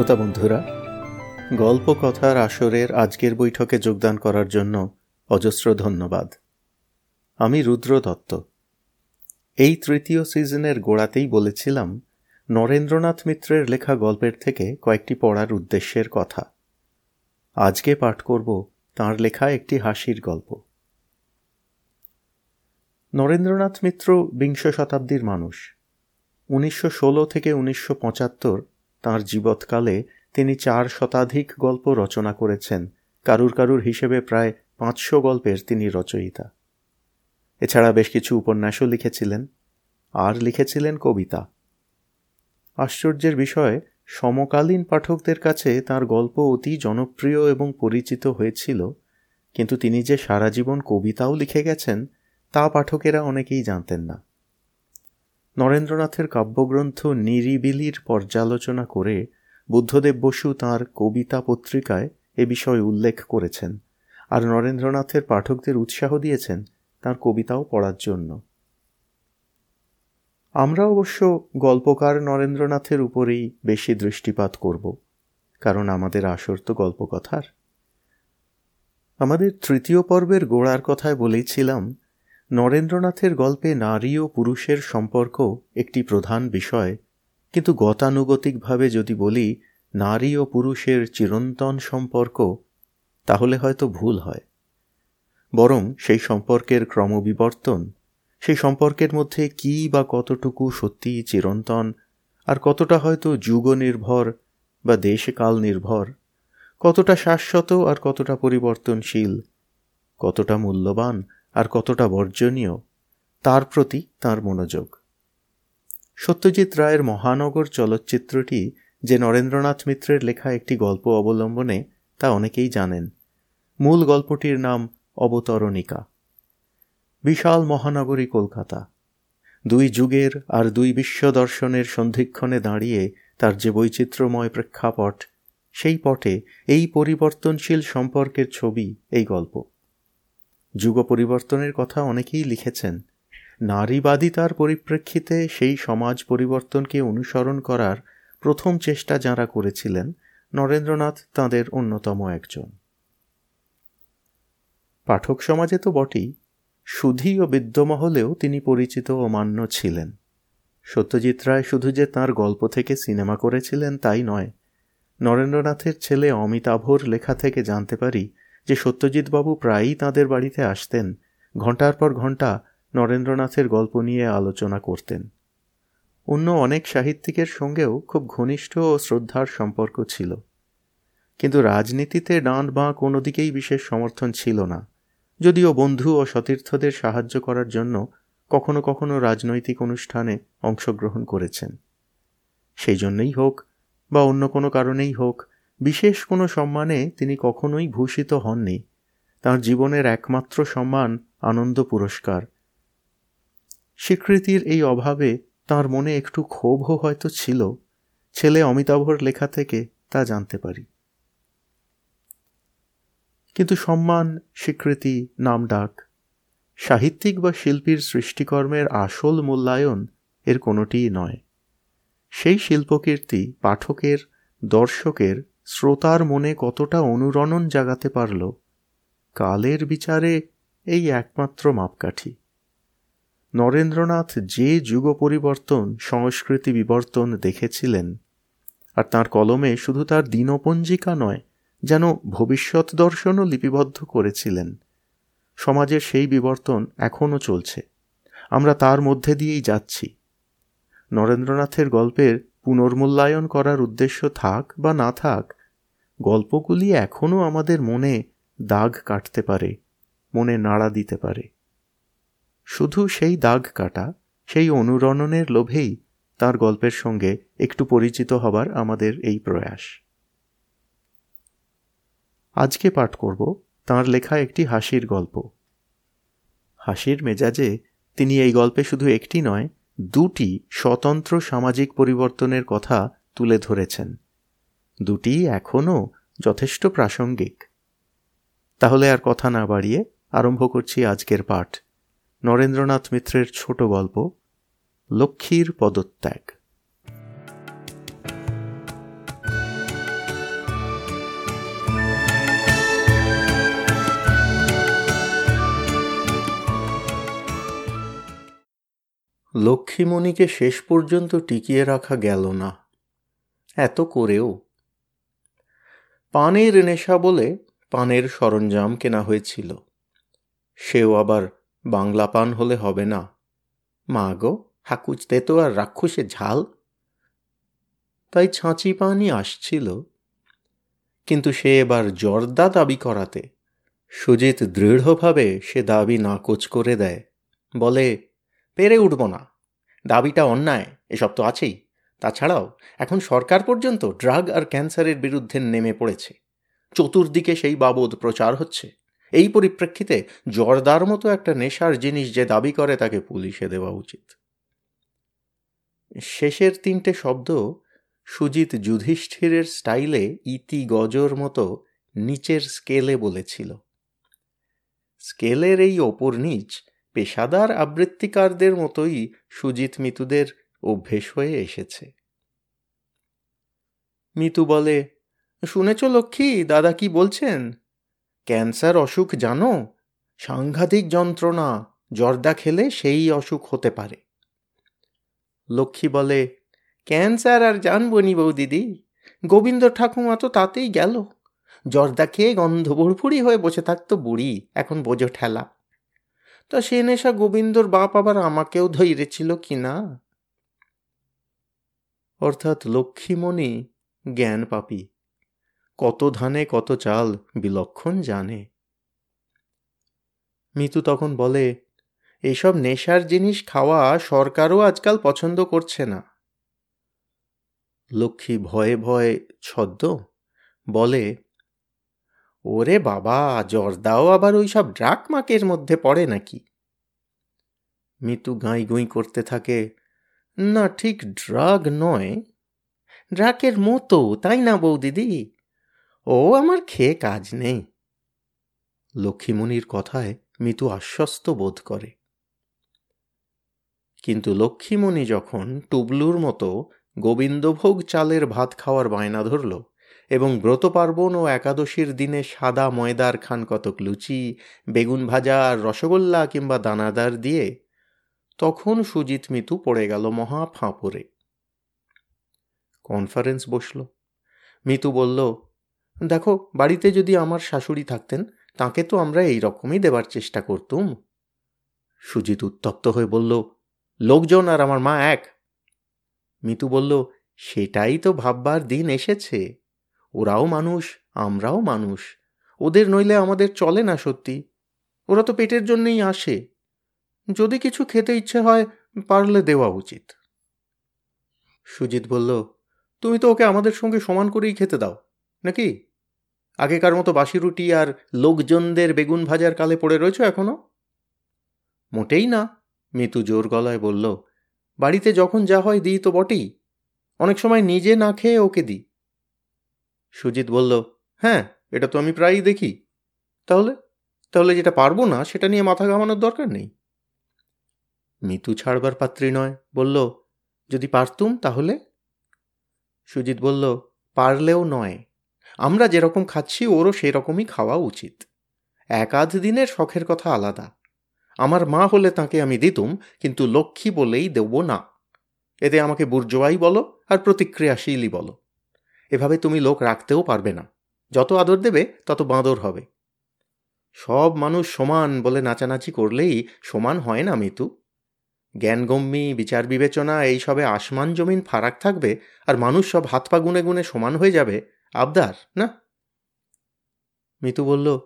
শ্রোতা বন্ধুরা, গল্প কথার আসরের আজকের বৈঠকে যোগদান করার জন্য অজস্র ধন্যবাদ। আমি রুদ্র দত্ত। এই তৃতীয় সিজনের গোড়াতেই বলেছিলাম, নরেন্দ্রনাথ মিত্রের লেখা গল্পের থেকে কয়েকটি পড়ার উদ্দেশ্যের কথা। আজকে পাঠ করব তার লেখা একটি হাসির গল্প। নরেন্দ্রনাথ মিত্র বিংশ শতাব্দীর মানুষ। উনিশশো ষোলো থেকে উনিশশো পঁচাত্তর তাঁর জীবৎকালে তিনি চার শতাধিক গল্প রচনা করেছেন, কারুর কারুর হিসেবে প্রায় পাঁচশো গল্পের তিনি রচয়িতা। এছাড়া বেশ কিছু উপন্যাসও লিখেছিলেন, আর লিখেছিলেন কবিতা। আশ্চর্যের বিষয়, সমকালীন পাঠকদের কাছে তার গল্প অতি জনপ্রিয় এবং পরিচিত হয়েছিল, কিন্তু তিনি যে সারা জীবন কবিতাও লিখে গেছেন, তা পাঠকেরা অনেকেই জানতেন না। নরেন্দ্রনাথের কাব্যগ্রন্থ নিরিবিলির পর্যালোচনা করে বুদ্ধদেব বসু তাঁর কবিতা পত্রিকায় এ বিষয়ে উল্লেখ করেছেন আর নরেন্দ্রনাথের পাঠকদের উৎসাহ দিয়েছেন তার কবিতাও পড়ার জন্য। আমরা অবশ্য গল্পকার নরেন্দ্রনাথের উপরেই বেশি দৃষ্টিপাত করব, কারণ আমাদের আসর তো গল্পকথার। আমাদের তৃতীয় পর্বের গোড়ার কথায় বলেছিলাম নরেন্দ্রনাথের গল্পে নারী ও পুরুষের সম্পর্ক একটি প্রধান বিষয়, কিন্তু গতানুগতিকভাবে যদি বলি নারী ও পুরুষের চিরন্তন সম্পর্ক, তাহলে হয়তো ভুল হয়। বরং সেই সম্পর্কের ক্রমবিবর্তন, সেই সম্পর্কের মধ্যে কি বা কতটুকু সত্যি চিরন্তন, আর কতটা হয়তো যুগ নির্ভর বা দেশকাল নির্ভর কতটা শাশ্বত আর কতটা পরিবর্তনশীল, কতটা মূল্যবান আর কতটা বর্জনীয়, তার প্রতি তার মনোযোগ। সত্যজিৎ রায়ের মহানগর চলচ্চিত্রটি যে নরেন্দ্রনাথ মিত্রের লেখা একটি গল্প অবলম্বনে, তা অনেকেই জানেন। মূল গল্পটির নাম অবতরণিকা। বিশাল মহানগরী কলকাতা। দুই যুগের আর দুই বিশ্ব দর্শনের সন্ধিক্ষণে দাঁড়িয়ে তার যে বৈচিত্র্যময় প্রেক্ষাপট, সেই পটে এই পরিবর্তনশীল সম্পর্কের ছবি এই গল্প। যুগ পরিবর্তনের কথা অনেকেই লিখেছেন। নারীবাদিতার পরিপ্রেক্ষিতে সেই সমাজ পরিবর্তনকে অনুসরণ করার প্রথম চেষ্টা যাঁরা করেছিলেন, নরেন্দ্রনাথ তাঁদের অন্যতম একজন। পাঠক সমাজে তো বটেই, সুধী ও বিদ্যমহলেও তিনি পরিচিত ও মান্য ছিলেন। সত্যজিৎ রায় শুধু যে তার গল্প থেকে সিনেমা করেছিলেন তাই নয়, নরেন্দ্রনাথের ছেলে অমিতাভর লেখা থেকে জানতে পারি যে সত্যজিৎবাবু প্রায়ই তাঁদের বাড়িতে আসতেন ঘণ্টার পর ঘণ্টা নরেন্দ্রনাথের গল্প নিয়ে আলোচনা করতেন। অন্য অনেক সাহিত্যিকের সঙ্গেও খুব ঘনিষ্ঠ ও শ্রদ্ধার সম্পর্ক ছিল। কিন্তু রাজনীতিতে ডান বাঁ কোনো দিকেই বিশেষ সমর্থন ছিল না। যদিও বন্ধু ও সতীর্থদের সাহায্য করার জন্য কখনো কখনো রাজনৈতিক অনুষ্ঠানে অংশগ্রহণ করেছেন। সেই জন্যই হোক বা অন্য কোনো কারণেই হোক বিশেষ কোনো সম্মানে তিনি কখনোই ভূষিত হননি। তার জীবনের একমাত্র সম্মান আনন্দ পুরস্কার। স্বীকৃতির এই অভাবে তার মনে একটু ক্ষোভও হয়তো ছিল। ছেলে অমিতাভর লেখা থেকে তা জানতে পারি। কিন্তু সম্মান, স্বীকৃতি, নাম ডাক, সাহিত্যিক বা শিল্পীর সৃষ্টিকর্মের আসল মূল্যায়ন এর কোনোটিই নয়। সেই শিল্পকীর্তি পাঠকের, দর্শকের শ্রোতার মনে কতটা অনুরণন জাগাতে পারল, কালের বিচারে এই একমাত্র মাপকাঠি। নরেন্দ্রনাথ যে যুগ পরিবর্তন, সংস্কৃতি বিবর্তন দেখেছিলেন, আর তার কলমে শুধু তার দিনপঞ্জিকা নয়, যেন ভবিষ্যৎ দর্শনও লিপিবদ্ধ করেছিলেন। সমাজের সেই বিবর্তন এখনও চলছে। আমরা তার মধ্যে দিয়েই যাচ্ছি। নরেন্দ্রনাথের গল্পের পুনর্মূল্যায়ন করার উদ্দেশ্য থাক বা না থাক গল্পগুলি এখনও আমাদের মনে দাগ কাটতে পারে, মনে নাড়া দিতে পারে। শুধু সেই দাগ কাটা, সেই অনুরণনের লোভেই তার গল্পের সঙ্গে একটু পরিচিত হবার আমাদের এই প্রয়াস। আজকে পাঠ করব তার লেখা একটি হাসির গল্প। হাসির মেজাজে তিনি এই গল্পে শুধু একটি নয়, দুটি স্বতন্ত্র সামাজিক পরিবর্তনের কথা তুলে ধরেছেন। দুটি এখনও যথেষ্ট প্রাসঙ্গিক। তাহলে আর কথা না বাড়িয়ে আরম্ভ করছি আজকের পাঠ। নরেন্দ্রনাথ মিত্রের ছোট গল্প, লক্ষ্মীর পদত্যাগ। লক্ষ্মীমণিকে শেষ পর্যন্ত টিকিয়ে রাখা গেল না। এত করেও পানের নেশা বলে পানের সরঞ্জাম কেনা হয়েছিল। সেও আবার বাংলা পান হলে হবে না। মা গো, হাকুচতে তো আর রাক্ষসে ঝাল। তাই ছাঁচি পানই আসছিল। কিন্তু সে এবার জর্দা দাবি করাতে সুজিত দৃঢ়ভাবে সে দাবি নাকচ করে দেয়। বলে, পেরে উঠব না। দাবিটা অন্যায়, এসব তো আছেই। তাছাড়াও, এখন সরকার পর্যন্ত ড্রাগ আর ক্যান্সারের বিরুদ্ধে নেমে পড়েছে। চতুর্দিকে সেই বাবদ প্রচার হচ্ছে। এই পরিপ্রেক্ষিতে জর্দার মতো একটা নেশার জিনিস যে দাবি করে তাকে পুলিশে দেওয়া উচিত। শেষের তিনটে শব্দ সুজিত যুধিষ্ঠিরের স্টাইলে ইতি গজর মতো নিচের স্কেলে বলেছিল। স্কেলের এই ওপর নিচ পেশাদার আবৃত্তিকারদের মতোই সুজিত মিতুদের অভ্যেস হয়ে এসেছে। মিতু বলে, শুনেছ লক্ষ্মী, দাদা কি বলছেন? ক্যান্সার অসুখ জানো? সাংঘাতিক যন্ত্রণা, জর্দা খেলে সেই অসুখ হতে পারে। লক্ষ্মী বলে, ক্যান্সার আর জানব নি দিদি গোবিন্দ ঠাকুমা তো তাতেই গেল। জর্দা খেয়ে গন্ধ ভুড়ফুড়ি হয়ে বসে থাকতো বুড়ি, এখন বোঝো ঠেলা। তা সে নেশা গোবিন্দর বাপ আবার আমাকেও ধৈরেছিল কি না অর্থাৎ লক্ষ্মীমণি জ্ঞান পাপি। কত ধানে কত চাল বিলক্ষণ জানে। মিতু তখন বলে, এসব নেশার জিনিস খাওয়া সরকারও আজকাল পছন্দ করছে না। লক্ষ্মী ভয়ে ভয়ে ছদ্ম বলে, ওরে বাবা, জর্দাও আবার ওই সব ড্রাক মাকের মধ্যে পড়ে নাকি? মিতু গাঁই গুঁই করতে থাকে না ঠিক ড্রাগ নয়, ড্রাকের মতো, তাই না বৌদিদি? ও আমার খেয়ে কাজ নেই। লক্ষ্মীমণির কথায় মিতু আশ্বস্ত বোধ করে। কিন্তু লক্ষ্মীমণি যখন টুবলুর মতো গোবিন্দভোগ চালের ভাত খাওয়ার বায়না ধরল এবং ব্রত পার্বণ ও একাদশীর দিনে সাদা ময়দার খান কতক লুচি, বেগুন ভাজা রসগোল্লা কিংবা দানাদার দিয়ে তখন সুজিত মিতু পড়ে গেল মহা ফাঁপরে কনফারেন্স বসল। মিতু বলল, দেখো, বাড়িতে যদি আমার শাশুড়ি থাকতেন, তাকে তো আমরা এই রকমই দেবার চেষ্টা করতুম। সুজিত উত্তপ্ত হয়ে বলল, লোকজন আর আমার মা এক। মিতু বলল, সেটাই তো ভাববার দিন এসেছে। ওরাও মানুষ, আমরাও মানুষ। ওদের নইলে আমাদের চলে না সত্যি। ওরা তো পেটের জন্যেই আসে। যদি কিছু খেতে ইচ্ছে হয়, পারলে দেওয়া উচিত। সুজিত বলল, তুমি তো ওকে আমাদের সঙ্গে সমান করেই খেতে দাও, নাকি? আগেকার মতো বাসি রুটি আর লোকজনদের বেগুন ভাজার কালে পড়ে রয়েছ এখনও? মোটেই না, মিতু জোর গলায় বলল। বাড়িতে যখন যা হয় দিই তো বটেই, অনেক সময় নিজে না খেয়ে ওকে দিই। সুজিত বলল হ্যাঁ এটা তো আমি প্রায়ই দেখি। তাহলে? তাহলে যেটা পারব না, সেটা নিয়ে মাথা ঘামানোর দরকার নেই। মিতু ছাড়বার পাত্রী নয়। বলল, যদি পারতুম তাহলে? সুজিত বলল, পারলেও নয়। আমরা যেরকম খাচ্ছি, ওরও সেরকমই খাওয়া উচিত। এক আধ দিনের শখের কথা আলাদা। আমার মা হলে তাকে আমি দিতুম, কিন্তু লক্ষ্মী বলেই দেব না। এতে আমাকে বুর্জোয়াই বলো আর প্রতিক্রিয়াশীলই বলো। এভাবে তুমি লোক রাখতেও পারবে না। যত আদর দেবে, তত বাঁদর হবে। সব মানুষ সমান বলে নাচানাচি করলেই সমান হয় না মিতু। জ্ঞানগম্যী, বিচার বিবেচনা এইসবে আসমান জমিন ফারাক থাকবে আর মানুষ সব হাত পা গুনে গুনে সমান হয়ে যাবে। আবদার, না? মিতু বলল,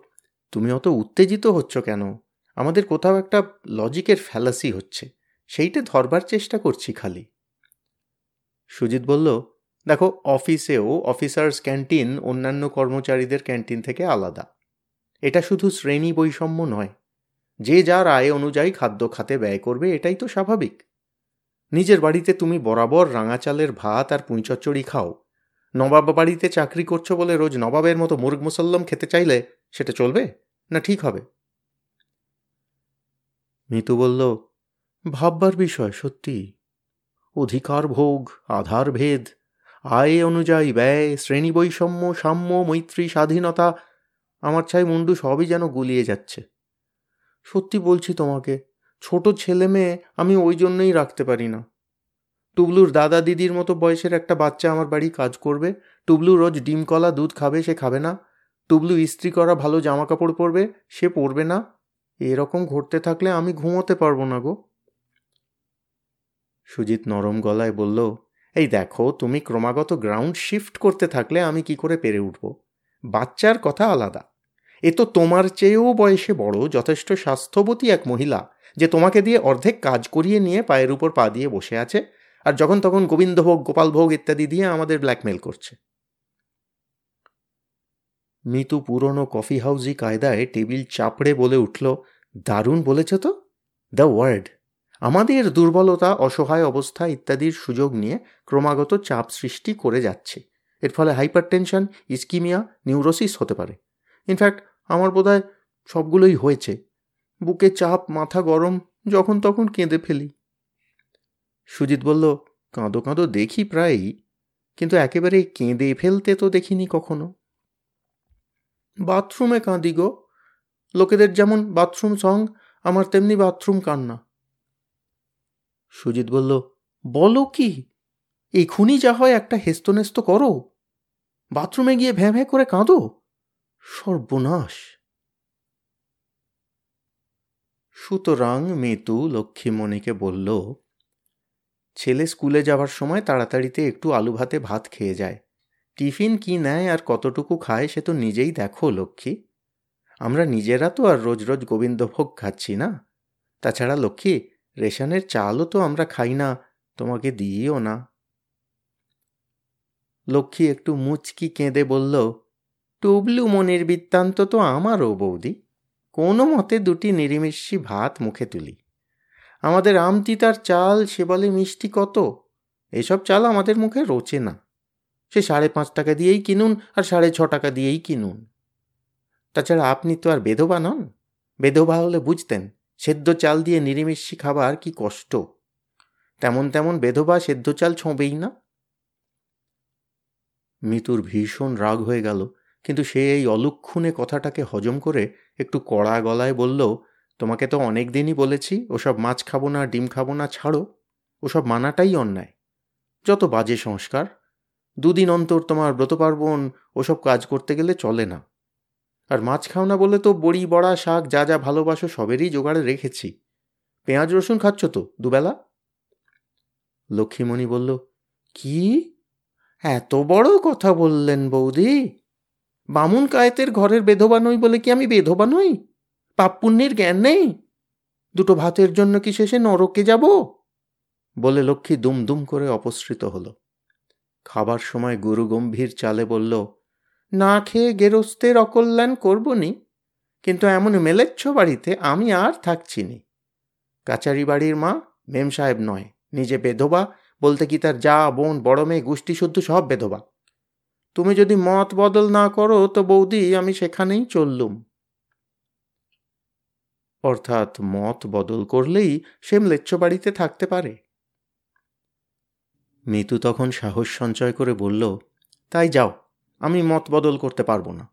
তুমি অত উত্তেজিত হচ্ছ কেন? আমাদের কোথাও একটা লজিকের ফ্যালাসি হচ্ছে। সেইটা ধরবার চেষ্টা করছি খালি। সুজিত বলল, দেখো, অফিসেও অফিসার্স ক্যান্টিন অন্যান্য কর্মচারীদের ক্যান্টিন থেকে আলাদা। এটা শুধু শ্রেণি বৈষম্য নয়। যে যার আয় অনুযায়ী খাদ্য খাতে ব্যয় করবে, এটাই তো স্বাভাবিক। নিজের বাড়িতে তুমি বরাবর রাঙা চালের ভাত আর পুঁইচচ্চড়ি খাও। নবাব বাড়িতে চাকরি করছ বলে রোজ নবাবের মতো মুরগ মুসল্লম খেতে চাইলে সেটা চলবে না ঠিক হবে? মিতু বলল, ভাববার বিষয়, সত্যি। অধিকার ভোগ, আধার ভেদ, আয় অনুযায়ী ব্যয় শ্রেণি বৈষম্য সাম্য, মৈত্রী, স্বাধীনতা, আমার ছাই মুন্ডু সবই যেন গুলিয়ে যাচ্ছে। সত্যি বলছি তোমাকে, ছোট ছেলে মেয়ে আমি ওই জন্যই রাখতে পারি না। টুবলুর দাদা দিদির মতো বয়সের একটা বাচ্চা আমার বাড়ি কাজ করবে, টুবলু রোজ ডিম কলা, দুধ খাবে, সে খাবে না। টুবলু ইস্ত্রি করা ভালো জামা কাপড় পরবে, সে পরবে না। এরকম ঘটতে থাকলে আমি ঘুমোতে পারব না গো। সুজিত নরম গলায় বলল, এই দেখো, তুমি ক্রমাগত গ্রাউন্ড শিফট করতে থাকলে আমি কি করে পেরে উঠব? বাচ্চার কথা আলাদা। এ তো তোমার চেয়েও বয়সে বড়, যথেষ্ট স্বাস্থ্যবতী এক মহিলা, যে তোমাকে দিয়ে অর্ধেক কাজ করিয়ে নিয়ে পায়ের উপর পা দিয়ে বসে আছে, আর যখন তখন গোবিন্দভোগ, গোপালভোগ ইত্যাদি দিয়ে আমাদের ব্ল্যাকমেল করছে। মিতু পুরনো কফি হাউজি কায়দায় টেবিল চাপড়ে বলে উঠল, দারুণ বলেছ তো দ্য ওয়ার্ড আমাদের দুর্বলতা, অসহায় অবস্থা ইত্যাদির সুযোগ নিয়ে ক্রমাগত চাপ সৃষ্টি করে যাচ্ছে। এর ফলে হাইপার টেনশন ইস্কিমিয়া নিউরোসিস হতে পারে। ইনফ্যাক্ট আমার বোধহয় সবগুলোই হয়েছে। বুকে চাপ, মাথা গরম, যখন তখন কেঁদে ফেলি। সুজিত বলল, কাঁদো কাঁদো, দেখি প্রায়ই। কিন্তু একেবারে কেঁদে ফেলতে তো দেখিনি কখনো। বাথরুমে কাঁদি গো। লোকেদের যেমন বাথরুম সং, আমার তেমনি বাথরুম কান্না। সুজিত বলল, বলো কি? এখুনি যা হয় একটা হেস্তনেস্ত করো? বাথরুমে গিয়ে ভ্যাঁ ভ্যাঁ করে কাঁদো? সর্বনাশ। সুতরাং মেতু লক্ষ্মীমণিকে বলল, ছেলে স্কুলে যাওয়ার সময় তাড়াতাড়িতে একটু আলু ভাতে ভাত খেয়ে যায়। টিফিন কি নেয় আর কতটুকু খায় সে তো নিজেই দেখো, লক্ষ্মী। আমরা নিজেরা তো আর রোজ রোজ গোবিন্দভোগ খাচ্ছি না। তাছাড়া লক্ষ্মী, রেশনের চালও তো আমরা খাই না, তোমাকে দিইও না। লক্ষ্মী একটু মুচকি কেঁদে বলল টুবলু মনির বৃত্তান্ত তো আমারও বৌদি। কোনো মতে দুটি নিরিমিষি ভাত মুখে তুলি। আমাদের আমতিতার চাল সে বলে মিষ্টি কত? এসব চাল আমাদের মুখে রোচে না। সে সাড়ে পাঁচ টাকা দিয়েই কিনুন আর সাড়ে ছ টাকা দিয়েই কিনুন। তাছাড়া আপনি তো আর বেধবা নন। বেধবা হলে বুঝতেন, সেদ্ধ চাল দিয়ে নিরিমিষি খাবার কি কষ্ট? তেমন তেমন বেধবা সেদ্ধ চাল ছোঁবেই না। মিতুর ভীষণ রাগ হয়ে গেল। কিন্তু সে এই অলক্ষণে কথাটাকে হজম করে একটু কড়া গলায় বলল, তোমাকে তো অনেক দিনই বলেছি, ওসব মাছ খাব না, ডিম খাব না, ছাড়ো। ওসব মানাটাই অন্যায়। যত বাজে সংস্কার, দুদিন অন্তর তোমার ব্রত পার্বণ ওসব কাজ করতে গেলে চলে না। আর মাছ খাও না বলে তো বড়ি, বড়া, শাক, যা যা ভালোবাসো সবেরই জোগাড়ে রেখেছি। পেঁয়াজ, রসুন খাচ্ছ তো দুবেলা? লক্ষ্মীমণি বলল, কি? এত বড় কথা বললেন বৌদি? বামুন কায়েতের ঘরের বেধবা নই বলে কি আমি বেধবা নই? পাপ পুণ্যের জ্ঞান নেই? দুটো ভাতের জন্য কি শেষে নরকে যাব? বলে লক্ষ্মী দুম দুম করে অপসৃত হল। খাবার সময় গুরু গম্ভীর চালে বলল, না খেয়ে গেরস্তের অকল্যাণ করবনি কিন্তু এমন মেলেচ্ছ বাড়িতে আমি আর থাকছি নি। কাচারি বাড়ির মা মেম সাহেব নয়, নিজে বেধবা বলতে কি তার যা, বোন, বড় মেয়ে, গোষ্ঠী শুদ্ধ সব বেধবা। তুমি যদি মত বদল না করো, তো বৌদি, আমি সেখানেই চললুম। অর্থাৎ মত বদল করলেই সে ম্লেচ্ছ বাড়িতে থাকতে পারে। মিতু তখন সাহস সঞ্চয় করে বলল, তাই যাও, আমি মত বদল করতে পারব না।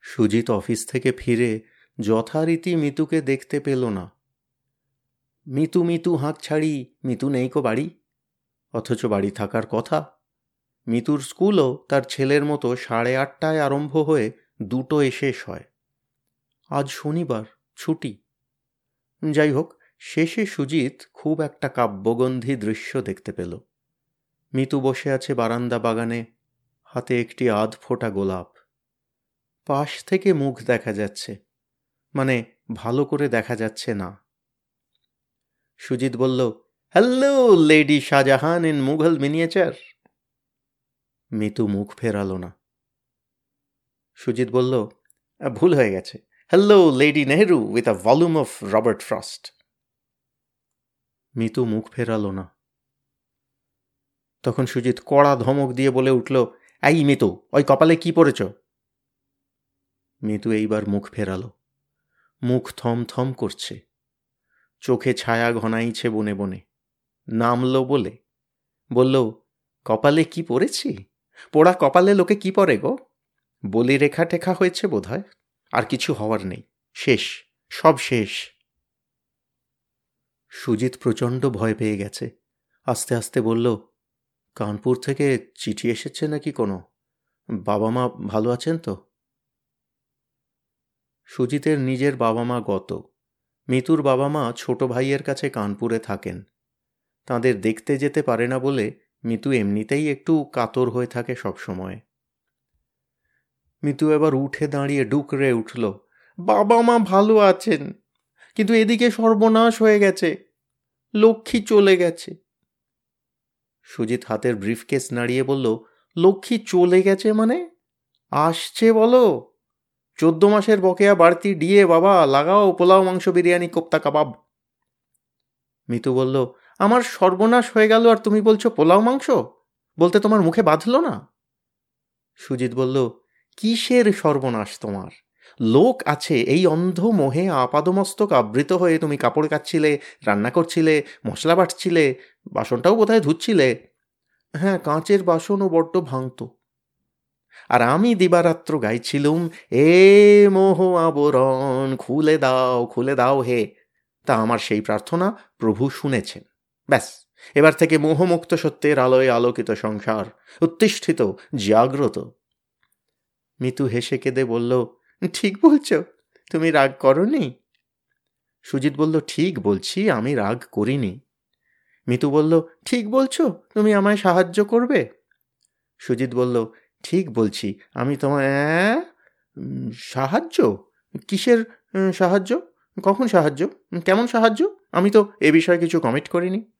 সুজিত অফিস থেকে ফিরে যথারীতি মিতুকে দেখতে পেল না। মিতু মিতু, হাঁক ছাড়ি, মিতু নেই কো বাড়ি? অথচ বাড়ি থাকার কথা। মিতুর স্কুলও তার ছেলের মতো সাড়ে আটটায় আরম্ভ হয়ে দুটোয় শেষ হয়। আজ শনিবার, ছুটি। যাই হোক, শেষে সুজিত খুব একটা কাব্যগন্ধি দৃশ্য দেখতে পেল। মিতু বসে আছে বারান্দা বাগানে, হাতে একটি আধ ফোটা গোলাপ। পাশ থেকে মুখ দেখা যাচ্ছে মানে ভালো করে দেখা যাচ্ছে না। সুজিত বলল hello lady Shahjahan in Mughal miniature Mitu মুখ ফেরালো না। সুজিত বলল, ভুল হয়ে গেছে। Hello lady Nehru with a volume of Robert Frost Mitu মুখ ফেরালো না। তখন সুজিত কড়া ধমক দিয়ে বলে উঠল, এই মিতু, ওই কপালে কি পড়েছ? মিতু এইবার মুখ ফেরালো। মুখ থম থম করছে। চোখে ছায়া ঘনাইছে বনে বনে। নামলো বলে। বলল, কপালে কি পড়েছি? পোড়া কপালে লোকে কি পরে গো? বলি রেখা টেখা হয়েছে বোধ আর কিছু হওয়ার নেই। শেষ, সব শেষ। সুজিত প্রচণ্ড ভয় পেয়ে গেছে। আস্তে আস্তে বলল, কানপুর থেকে চিঠি এসেছে নাকি কোনো? বাবা মা ভালো আছেন তো? সুজিতের নিজের বাবা মা গত। মিতুর বাবা মা ছোট ভাইয়ের কাছে কানপুরে থাকেন। তাদের দেখতে যেতে পারে না বলে মিতু এমনিতেই একটু কাতর হয়ে থাকে সবসময়। মিতু এবার উঠে দাঁড়িয়ে ডুকরে উঠল, বাবা মা ভালো আছেন, কিন্তু এদিকে সর্বনাশ হয়ে গেছে, লক্ষ্মী চলে গেছে। সুজিত হাতের ব্রিফকেস নাড়িয়ে বলল, লক্ষ্মী চলে গেছে মানে? আসছে বলো। চোদ্দ মাসের বকেয়া বাড়তি ডিয়ে বাবা, লাগাও পোলাও, মাংস, বিরিয়ানি, কোপ্তা কাবাব। মিতু বলল আমার সর্বনাশ হয়ে গেল আর তুমি বলছো পোলাও মাংস? বলতে তোমার মুখে বাঁধল না? সুজিত বলল, কিসের সর্বনাশ তোমার? লোক আছে এই অন্ধ মোহে আপাদমস্তক আবৃত হয়ে তুমি কাপড় কাচ্ছিলে, রান্না করছিলে, মশলা বাটছিলে, বাসনটাও বোধহয় ধুচ্ছিলে। হ্যাঁ কাঁচের বাসনও বড্ড ভাঙত। আর আমি দিবারাত্র গাইছিলুম, এ মোহ আবরণ, খুলে দাও খুলে দাও হে। তা আমার সেই প্রার্থনা প্রভু শুনেছেন। ব্যাস। এবার থেকে মোহমুক্ত সত্যের আলোয় আলোকিত সংসার, উত্তিষ্ঠিত, জাগ্রত। মিতু হেসে কেঁদে বলল, ঠিক বলছো, তুমি রাগ করনি? সুজিত বলল, ঠিক বলছি, আমি রাগ করিনি। মিতু বলল, ঠিক বলছো, তুমি আমায় সাহায্য করবে? সুজিত বলল, ঠিক বলছি, আমি তোমায় সাহায্য? কিসের সাহায্য? কখন সাহায্য? কেমন সাহায্য? আমি তো এ বিষয়ে কিছু কমিট করিনি।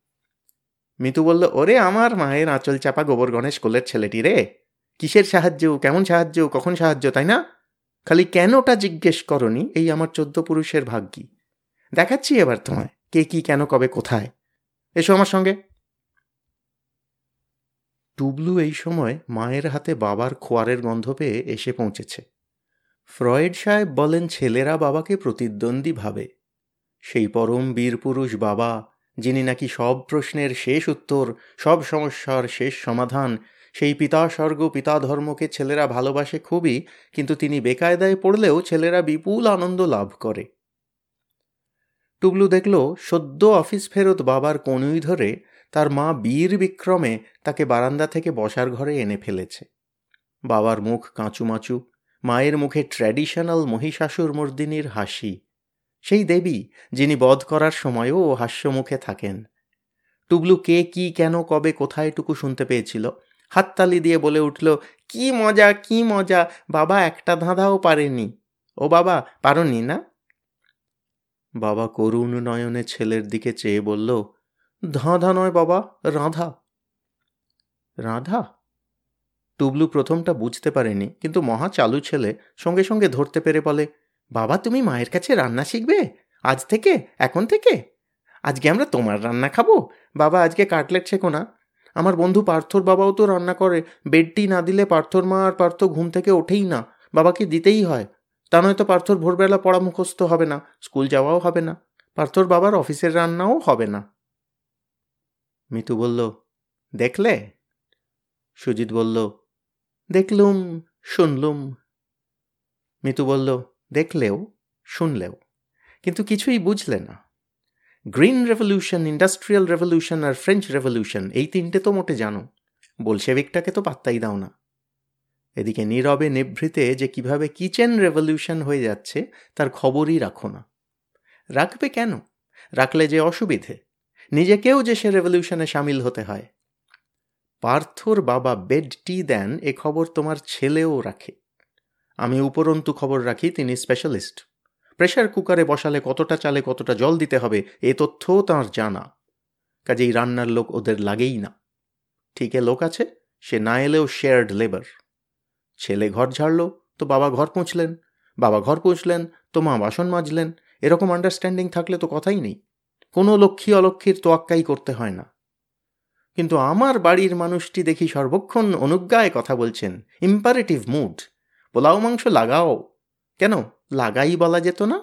মিতু বলল, ওরে আমার মায়ের আঁচল চাপা গোবর গণেশ কোলের ছেলেটি রে। কিসের সাহায্য? কেমন সাহায্য? কখন সাহায্য, তাই না? খালি কেনটা জিজ্ঞেস করনি? এই আমার চোদ্দ পুরুষের ভাগ্যি। দেখাচ্ছি এবার তোমায়, কে কি, কেন, কবে, কোথায়। এসো আমার সঙ্গে। টুবলু এই সময় মায়ের হাতে বাবার খোয়ারের গন্ধ পেয়ে এসে পৌঁছেছে। ফ্রয়েড সাহেব বলেন, ছেলেরা বাবাকে প্রতিদ্বন্দ্বী ভাবে। সেই পরম বীর পুরুষ বাবা যিনি নাকি সব প্রশ্নের শেষ উত্তর, সব সমস্যার শেষ সমাধান, সেই পিতা স্বর্গ পিতা ধর্মকে ছেলেরা ভালোবাসে খুবই, কিন্তু তিনি বেকায়দায় পড়লেও ছেলেরা বিপুল আনন্দ লাভ করে। টুবলু দেখল, সদ্য অফিস ফেরত বাবার কনুই ধরে তার মা বীর বিক্রমে তাকে বারান্দা থেকে বসার ঘরে এনে ফেলেছে। বাবার মুখ কাঁচুমাচু, মায়ের মুখে ট্র্যাডিশনাল মহিষাসুর মর্দিনীর হাসি। সেই দেবী যিনি বধ করার সময়ও ও হাস্যমুখে থাকেন। টুবলু কে কি কেন কবে কোথায় টুকু শুনতে পেয়েছিল? হাততালি দিয়ে বলে উঠল, কি মজা কি মজা, বাবা একটা ধাঁধাও পারেনি। ও বাবা, পারনি না? বাবা করুণ নয়নে ছেলের দিকে চেয়ে বলল, ধাঁধা নয় বাবা, রাধা। রাধা? টুবলু প্রথমটা বুঝতে পারেনি, কিন্তু মহা চালু ছেলে সঙ্গে সঙ্গে ধরতে পেরে বলে বাবা, তুমি মায়ের কাছে রান্না শিখবে? আজ থেকে? এখন থেকে? আজকে আমরা তোমার রান্না খাব? বাবা, আজকে কাটলেট শেখো না। আমার বন্ধু পার্থর বাবাও তো রান্না করে। বেডটি না দিলে পার্থর মা আর পার্থ ঘুম থেকে ওঠেই না। বাবাকে দিতেই হয়? তা নয়তো পার্থর ভোরবেলা পড়া মুখস্থ হবে না। স্কুল যাওয়াও হবে না। পার্থর বাবার অফিসের রান্নাও হবে না। মিতু বলল, দেখলে? সুজিত বলল, দেখলুম, শুনলুম। মিতু বলল দেখলেও, শুনলেও, কিন্তু কিছুই বুঝলে না। গ্রিন রেভলিউশন, ইন্ডাস্ট্রিয়াল রেভলিউশন আর ফ্রেঞ্চ রেভলিউশন, এই তিনটে তো মোটে জানো। বোলশেভিকটাকে তো পাত্তাই দাও না। এদিকে নীরবে নিভৃতে যে কীভাবে কিচেন রেভলিউশন হয়ে যাচ্ছে, তার খবরই রাখো না। রাখবে কেন? রাখলে যে অসুবিধে। নিজেকেও যে সে রেভলিউশনে সামিল হতে হয়। পার্থর বাবা বেড টি দেন, এ খবর তোমার ছেলেও রাখে। আমি উপরন্তু খবর রাখি, তিনি স্পেশালিস্ট প্রেশার কুকারে বসালে কতটা চালে কতটা জল দিতে হবে, এ তথ্যও তাঁর জানা। কাজেই রান্নার লোক ওদের লাগেই না। ঠিকে লোক আছে, সে না এলেও শেয়ার্ড লেবার ছেলে ঘর ঝাড়ল, তো বাবা ঘর পৌঁছলেন। বাবা ঘর পৌঁছলেন, তো মা বাসন মাজলেন। এরকম আন্ডারস্ট্যান্ডিং থাকলে তো কথাই নেই। কোনো লক্ষ্মী অলক্ষ্মীর তোয়াক্কাই করতে হয় না। কিন্তু আমার বাড়ির মানুষটি দেখি সর্বক্ষণ অনুজ্ঞায় কথা বলছেন ইম্পারেটিভ মুড পোলাও মাংস লাগাও। কেন? লাগাই বলা যেত না?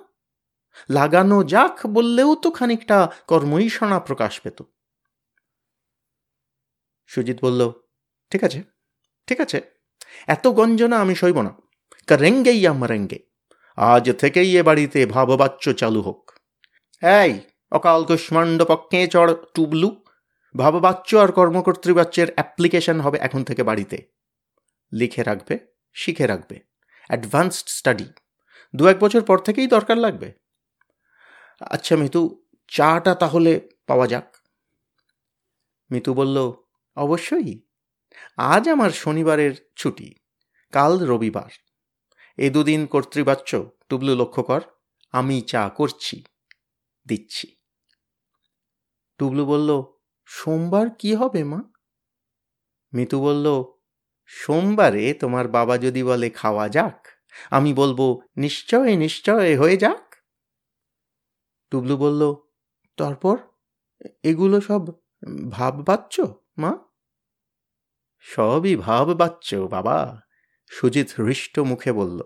লাগানো যাক বললেও তো খানিকটা কর্মইষণা প্রকাশ পেত। সুজিত বলল, ঠিক আছে ঠিক আছে, এত গঞ্জনা আমি সইব না। কারেঙ্গেই আমারেঙ্গে। আজ থেকেই এ বাড়িতে ভাববাচ্য চালু হোক। এই, অকাল কুষ্মাণ্ড পক্ষে চড় টুবলু। ভাববাচ্য আর কর্মকর্তৃবাচ্যের অ্যাপ্লিকেশন হবে এখন থেকে বাড়িতে। লিখে রাখবে? শিখে রাখবে। অ্যাডভান্সড স্টাডি দু এক বছর পর থেকেই দরকার লাগবে। আচ্ছা মিতু, চাটা তাহলে পাওয়া যাক। মিতু বলল, অবশ্যই। আজ আমার শনিবারের ছুটি। কাল রবিবার। এ দুদিন কর্তৃবাচ্য টুবলু লক্ষ্য কর, আমি চা করছি। দিচ্ছি। টুবলু বলল, সোমবার কি হবে, মা? মিতু বলল সোমবারে তোমার বাবা যদি বলে, খাওয়া যাক আমি বলব, নিশ্চয় নিশ্চয়, হয়ে যাক টুবলু বলল, তারপর? এগুলো সব ভাব বাচ্চ মা? সবই ভাব বাচ্চ বাবা সুজিত হৃষ্ট মুখে বলল।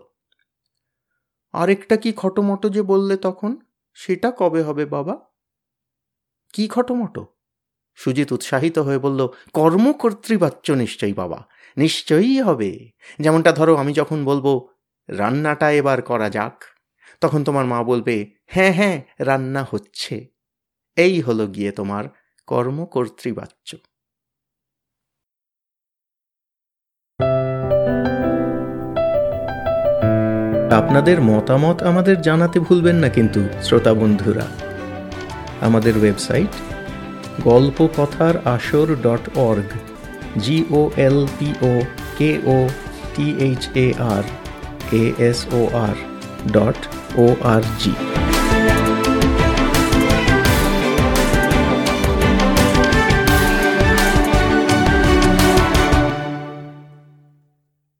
আরেকটা কি খটোমটো যে বললে তখন? সেটা কবে হবে, বাবা? কি খটোমটো? সুজিত উৎসাহিত হয়ে বলল, কর্মকর্তৃবাচ্য নিশ্চয়ই, বাবা। নিশ্চয়ই হবে। যেমনটা ধরো আমি যখন বলব, রান্নাটা এবার করা যাক তখন তোমার মা বলবে হ্যাঁ হ্যাঁ রান্না হচ্ছে। এই হলো গিয়ে তোমার কর্মকর্তৃবাচ্য। আপনাদের মতামত আমাদের জানাতে ভুলবেন না কিন্তু, শ্রোতা বন্ধুরা। আমাদের ওয়েবসাইট গল্প কথার আসর dot org. G O L P O K O T H A R A S O R dot O R G